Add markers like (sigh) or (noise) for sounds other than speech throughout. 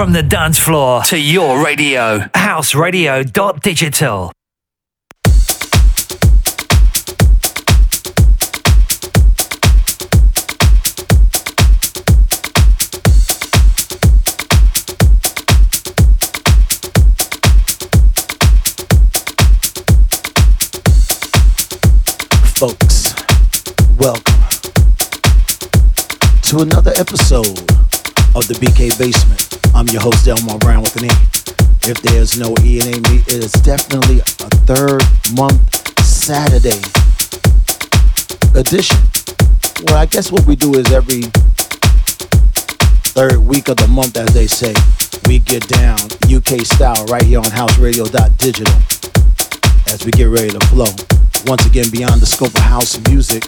From the dance floor to your radio. Houseradio.digital. folks. Welcome to another episode of the BK Basement. I'm your host, Delmar Brown with an E. If there's no E and A me, it is definitely a third month Saturday edition. Well, I guess what we do is every third week of the month, as they say, we get down UK style right here on houseradio.digital as we get ready to flow once again beyond the scope of house music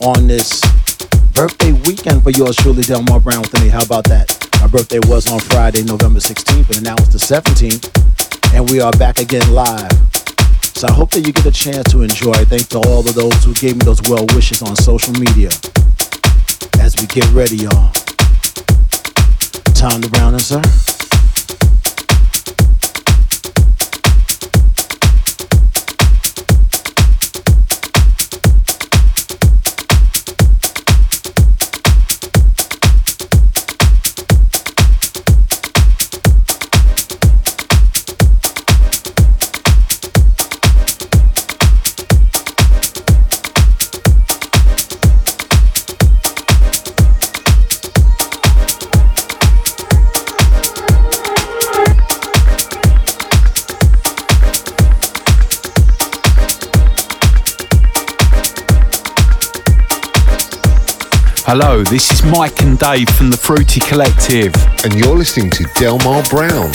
on this birthday weekend for yours truly, Delmar Brown with me. How about that? My birthday was on Friday, November 16th, and now it's the 17th, and we are back again live. So I hope that you get a chance to enjoy. Thanks to all of those who gave me those well wishes on social media. As we get ready, y'all. Time to Brown and Sir. Hello, this is Mike and Dave from the Fruity Collective. And you're listening to Delmar Brown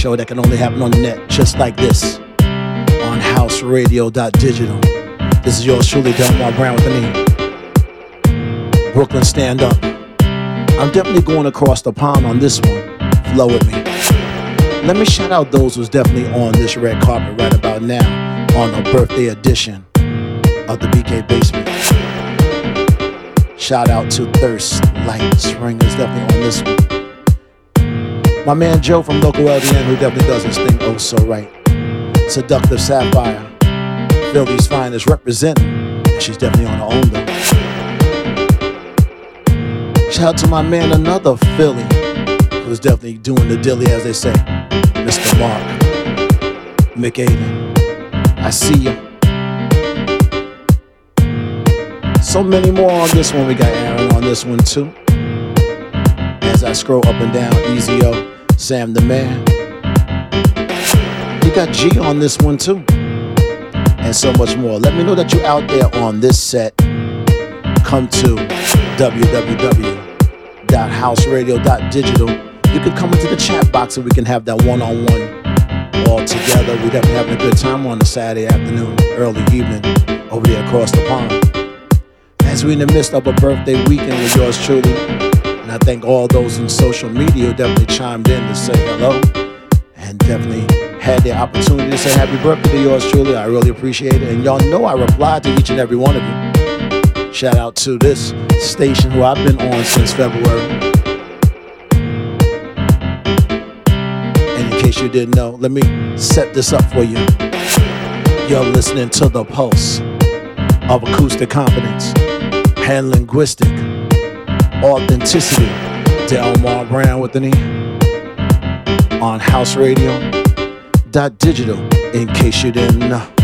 show that can only happen on the net, just like this, on houseradio.digital. This is yours truly, Delmar Brown with the knee. Brooklyn, stand up. I'm definitely going across the pond on this one. Flow with me. Let me shout out those who's definitely on this red carpet right about now on a birthday edition of the BK Basement. Shout out to Thirst Light Spring is definitely on this one. My man Joe from Local LDN who definitely does his thing oh so right. Seductive Sapphire. Philly's finest representing. She's definitely on her own though. Shout out to my man, another Philly, who's definitely doing the dilly as they say. Mr. Mark. Mick Aiden. I see you. So many more on this one. We got Aaron on this one too. As I scroll up and down, Easy O, Sam the Man. You got G on this one too. And so much more. Let me know that you're out there on this set. Come to www.houseradio.digital. You can come into the chat box and we can have that one on one all together. We're definitely having a good time on a Saturday afternoon, early evening over there across the pond as we're in the midst of a birthday weekend with yours truly. And I thank all those in social media who definitely chimed in to say hello and definitely had the opportunity to say happy birthday to yours truly. I really appreciate it. And y'all know I replied to each and every one of you. Shout out to this station who I've been on since February. And in case you didn't know, let me set this up for you. You're listening to The Pulse of Acoustic Confidence and linguistic authenticity. Delmar Brown with the knee on House Radio. Dot Digital, in case you didn't know.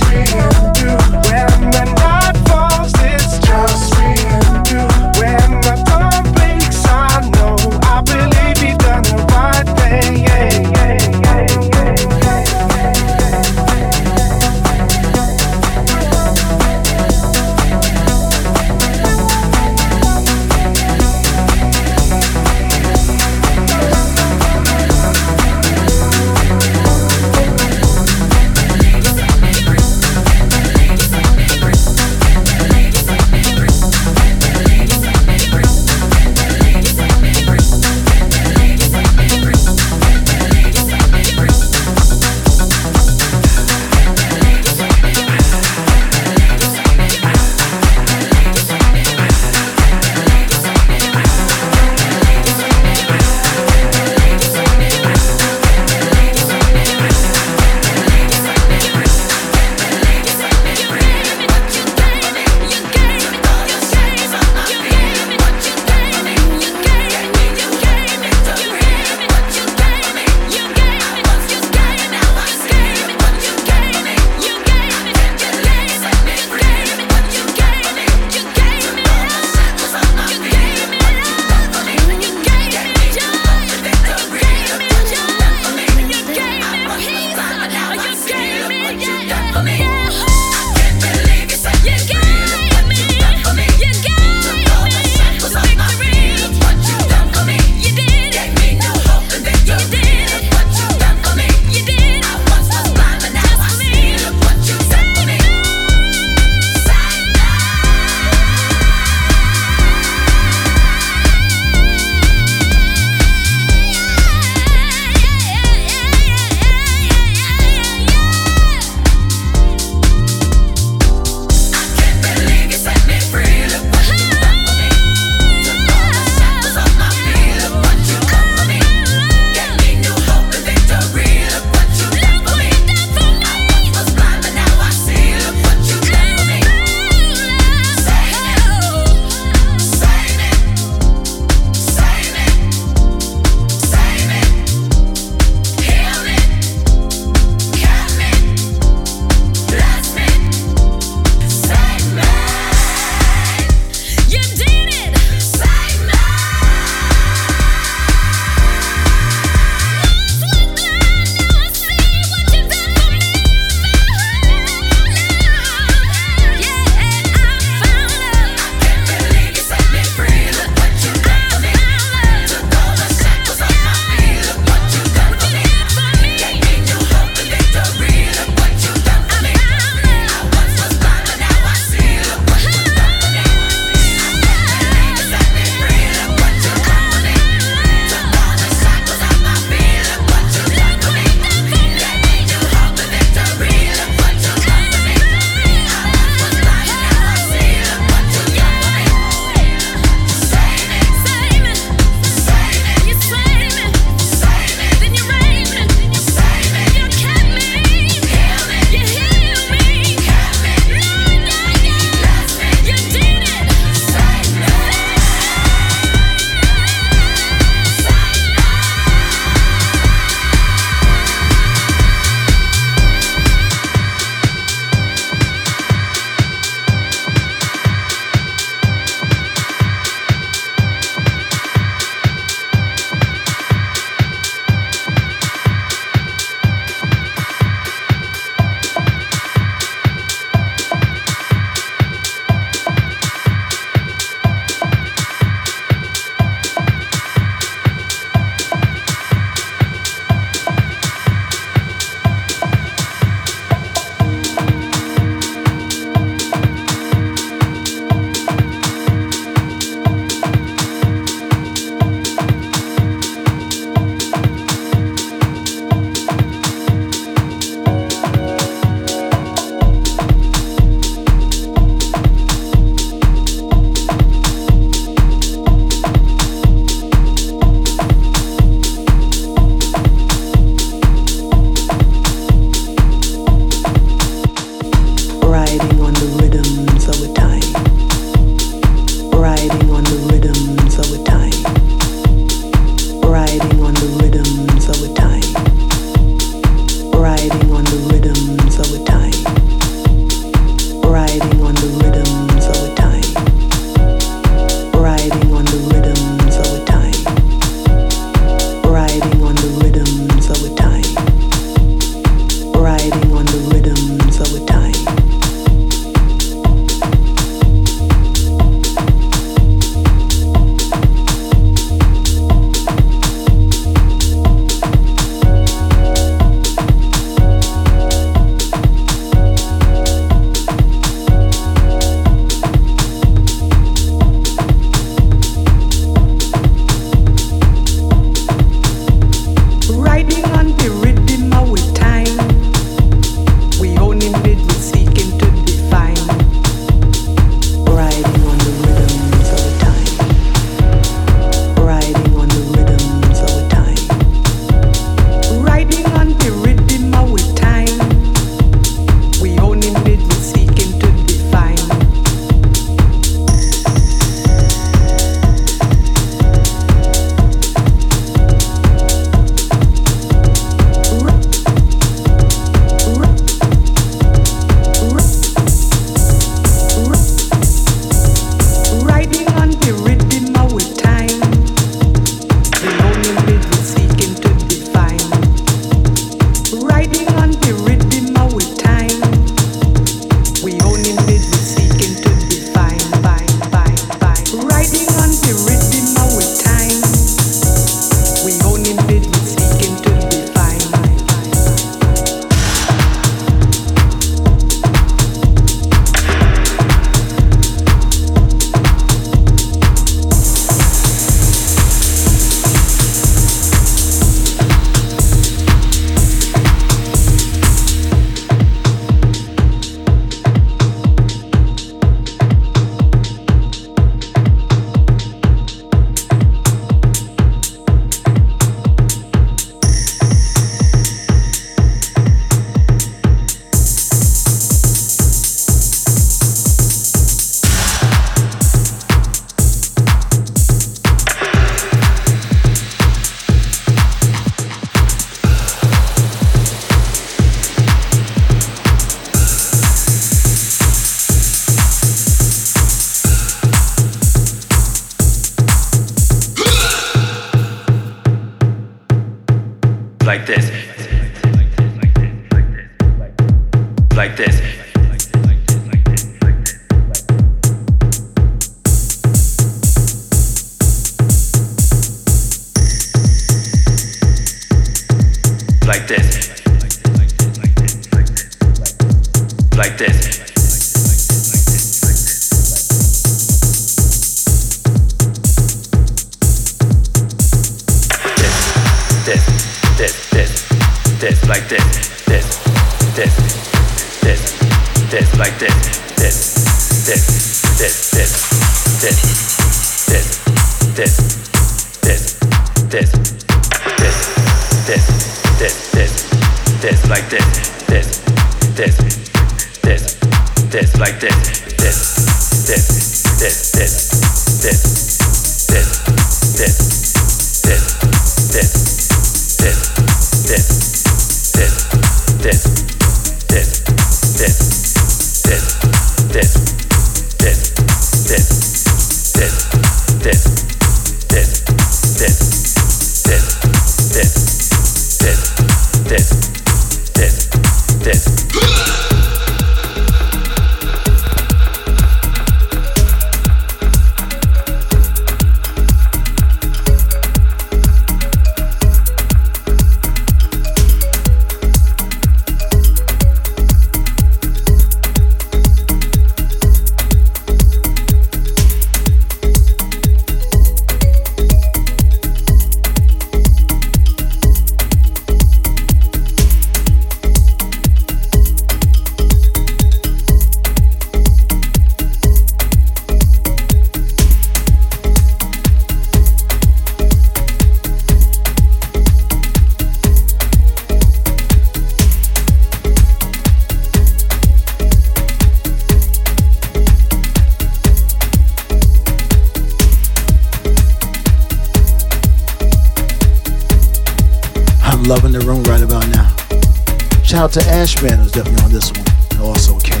Out to Ashman, who's definitely on this one. Also, okay.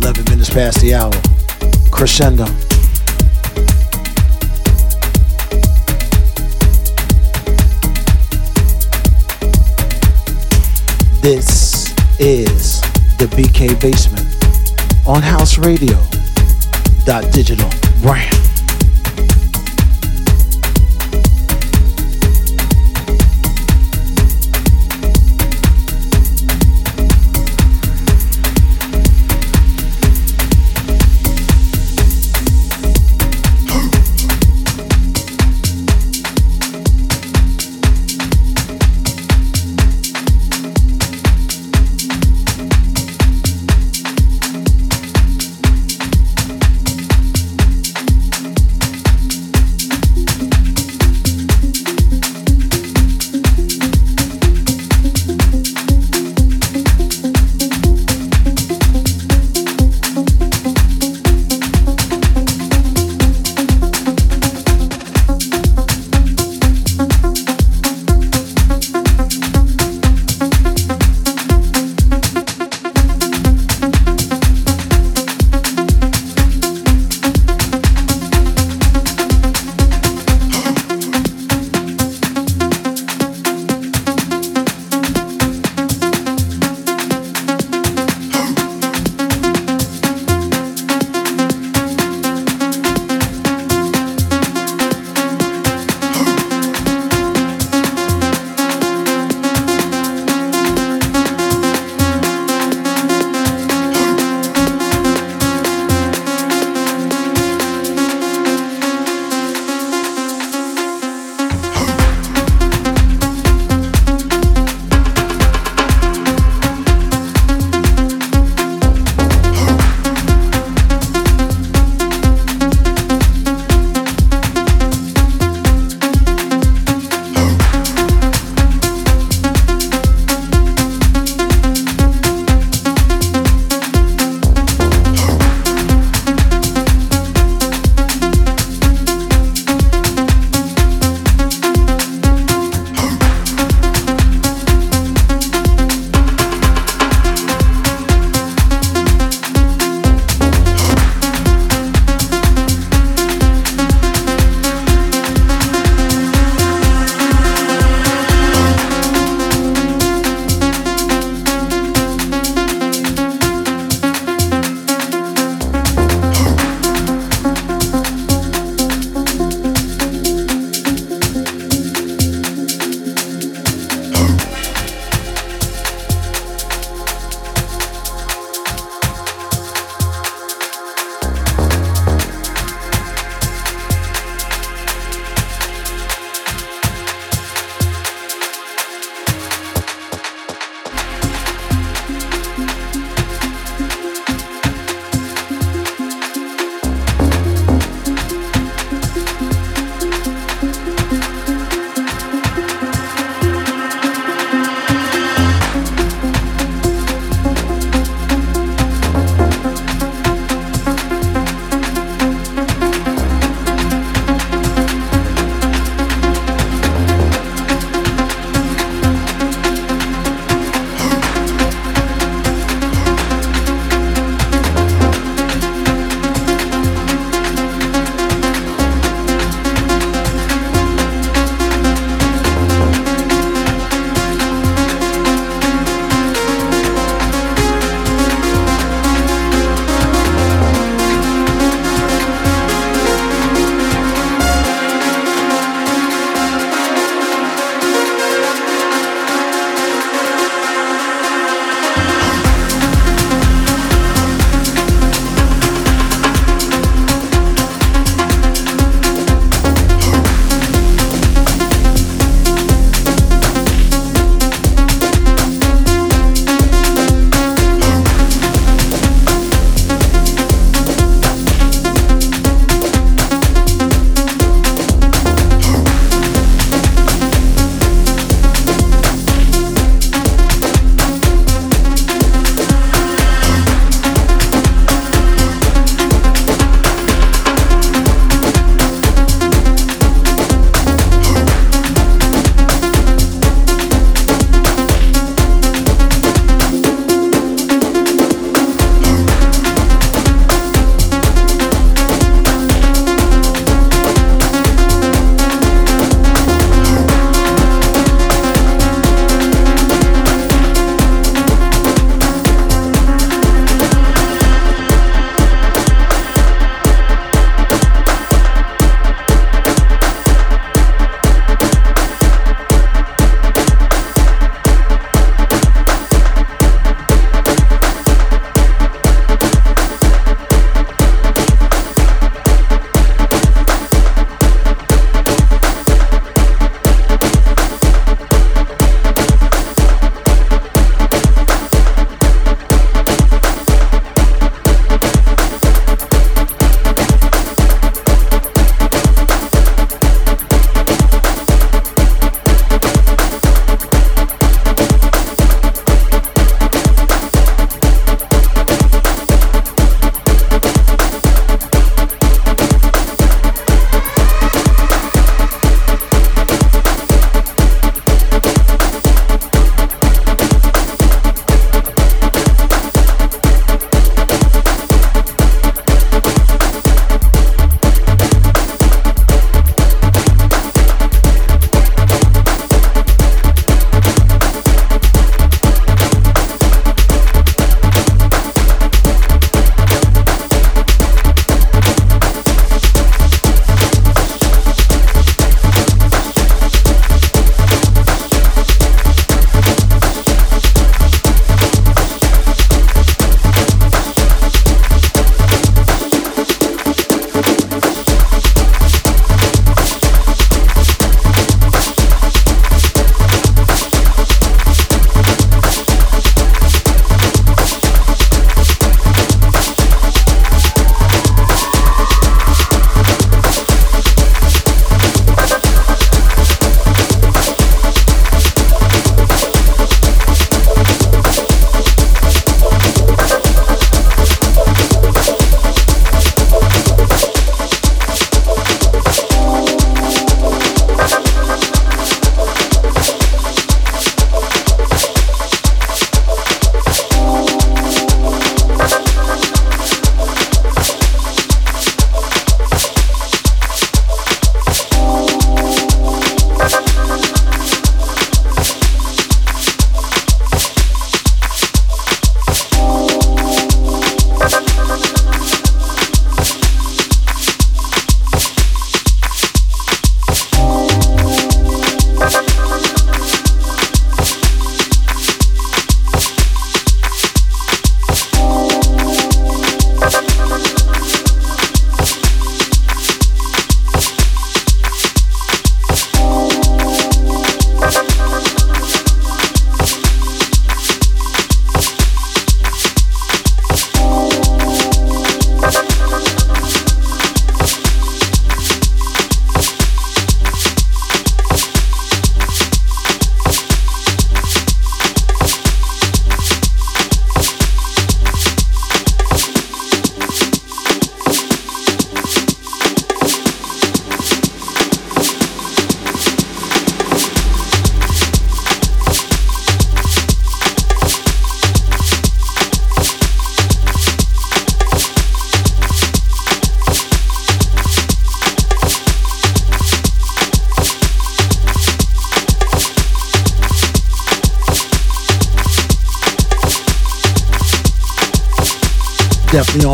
11 minutes past the hour. Crescendo. This is the BK Basement on House Radio. Dot digital brand.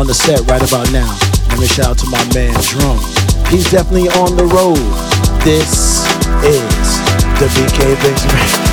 The set right about now. Let me shout out to my man Drum. He's definitely on the road. This is the BK Biggs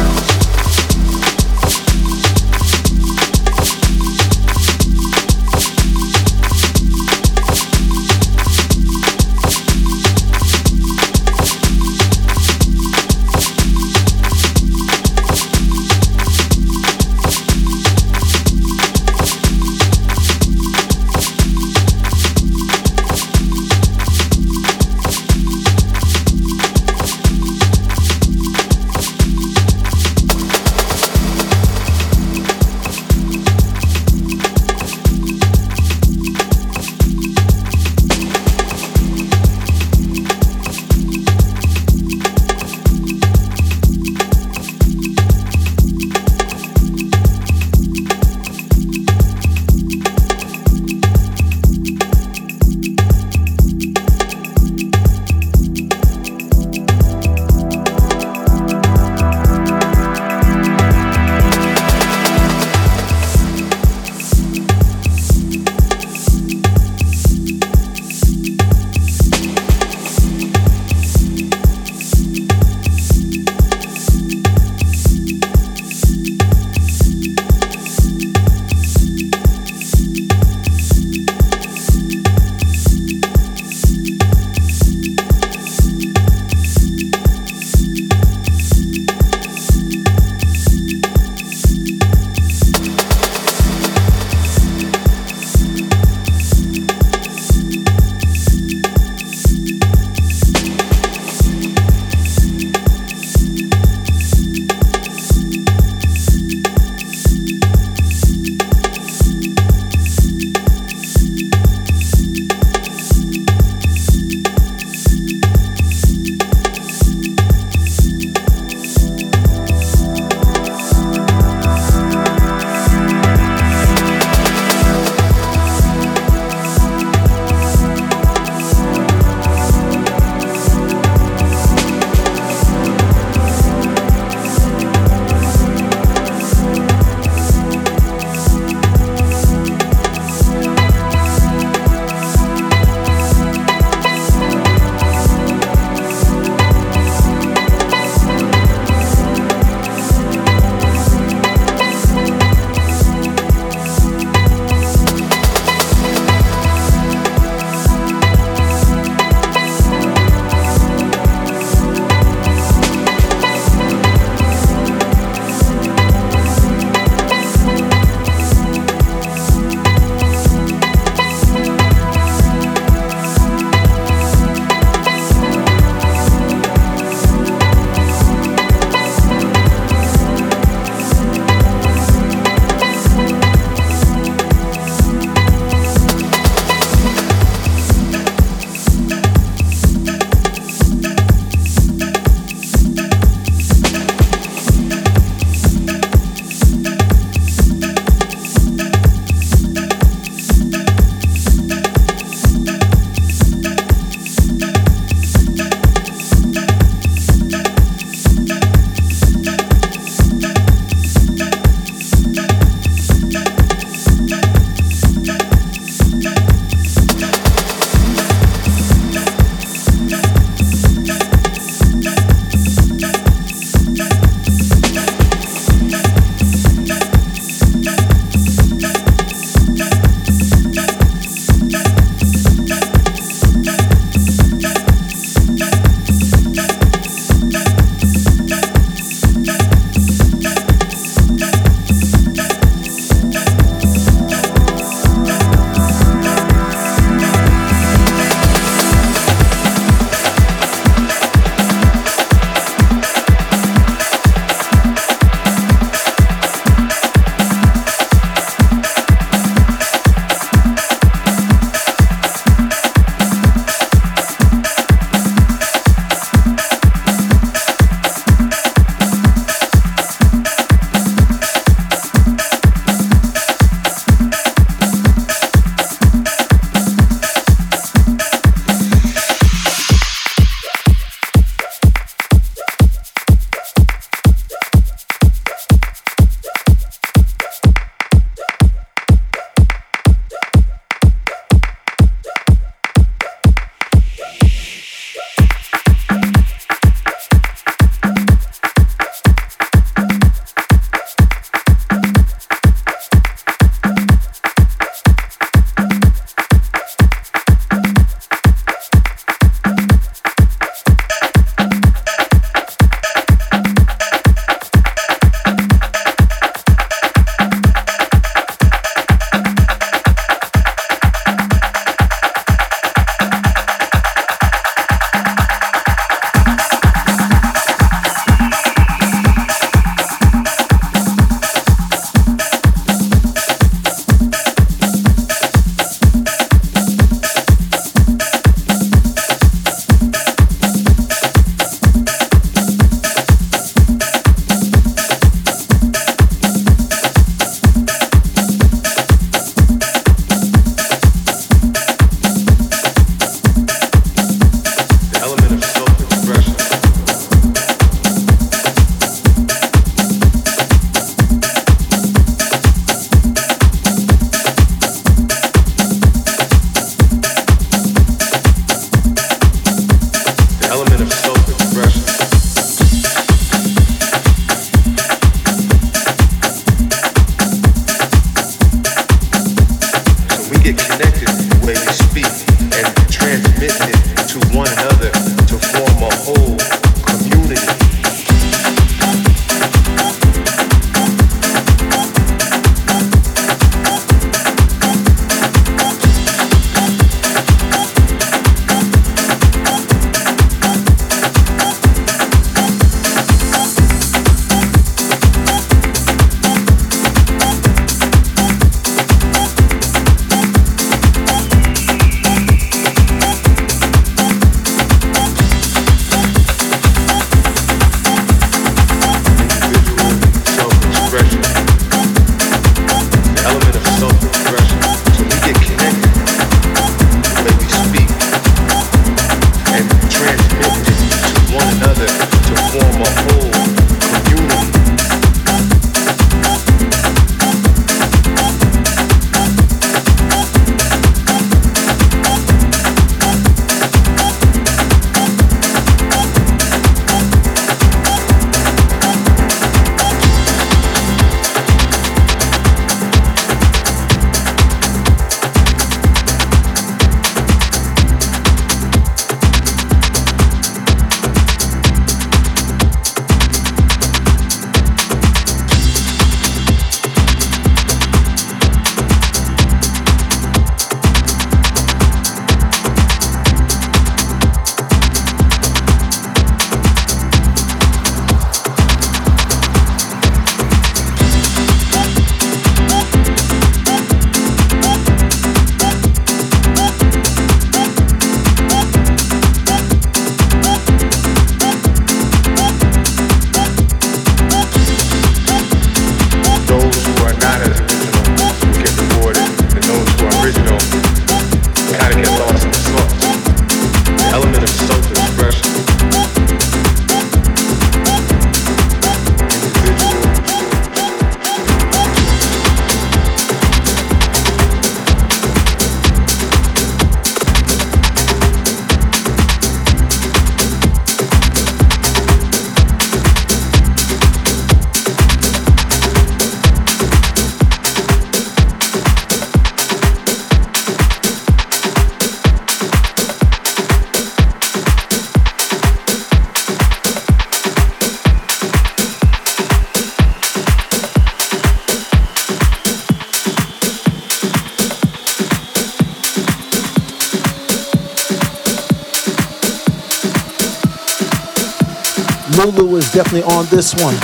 this one.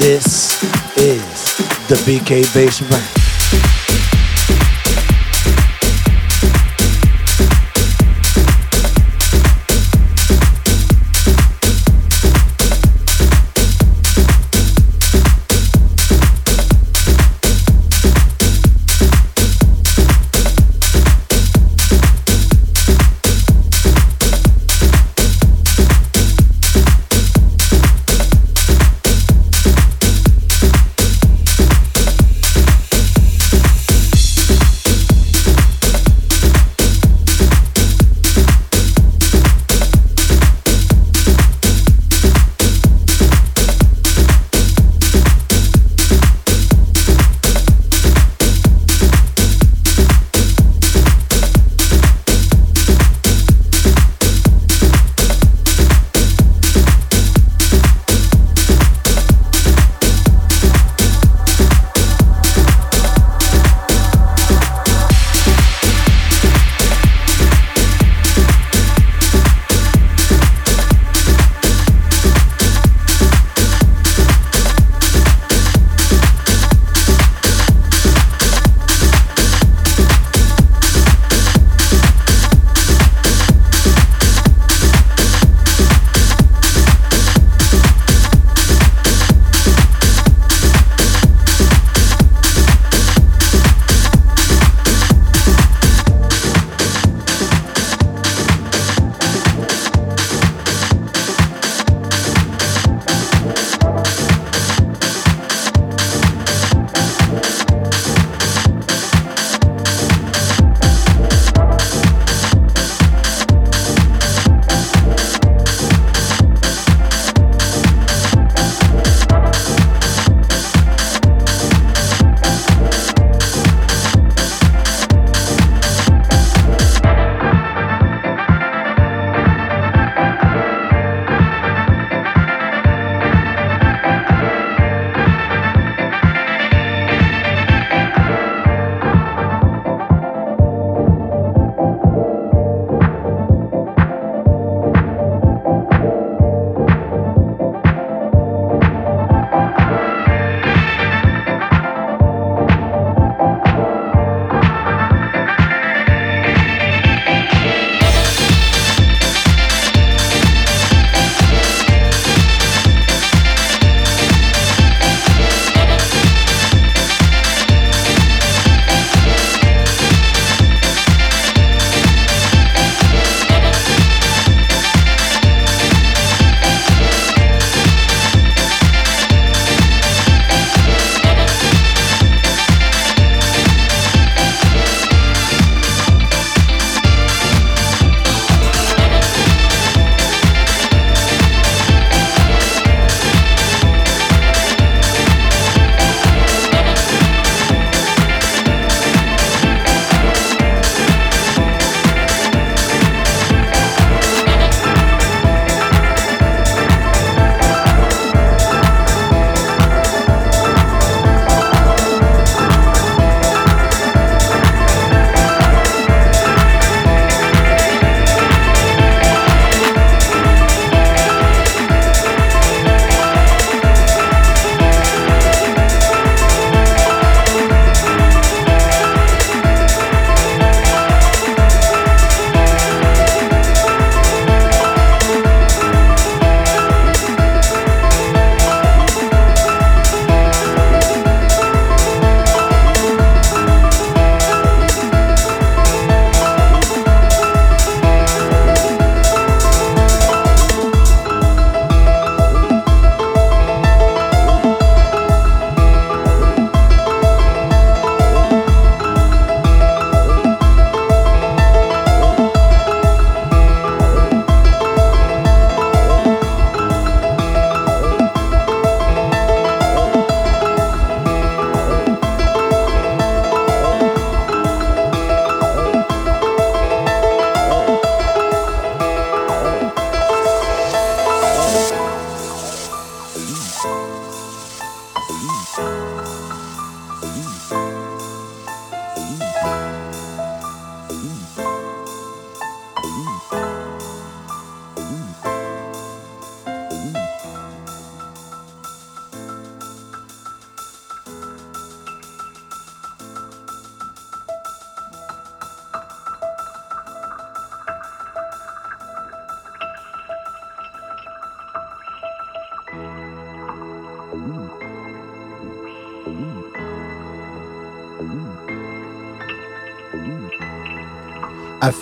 This is the BK Basement.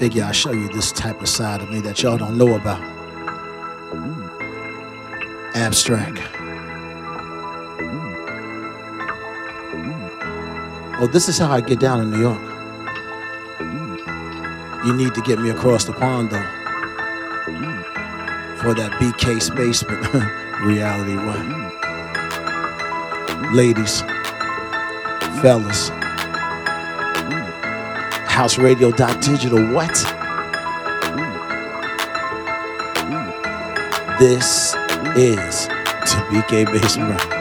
Figure I'll show you this type of side of me that y'all don't know about. Abstract. Oh, this is how I get down in New York. You need to get me across the pond though. For that BK basement (laughs) reality one. Ladies, fellas, houseradio.digital, what? This is to BK Basement.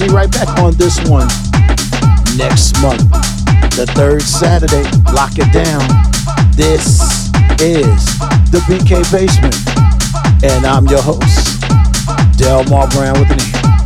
Be right back on this one next month, the third Saturday. Lock it down. This is the BK Basement, and I'm your host, Delmar Brown with an E.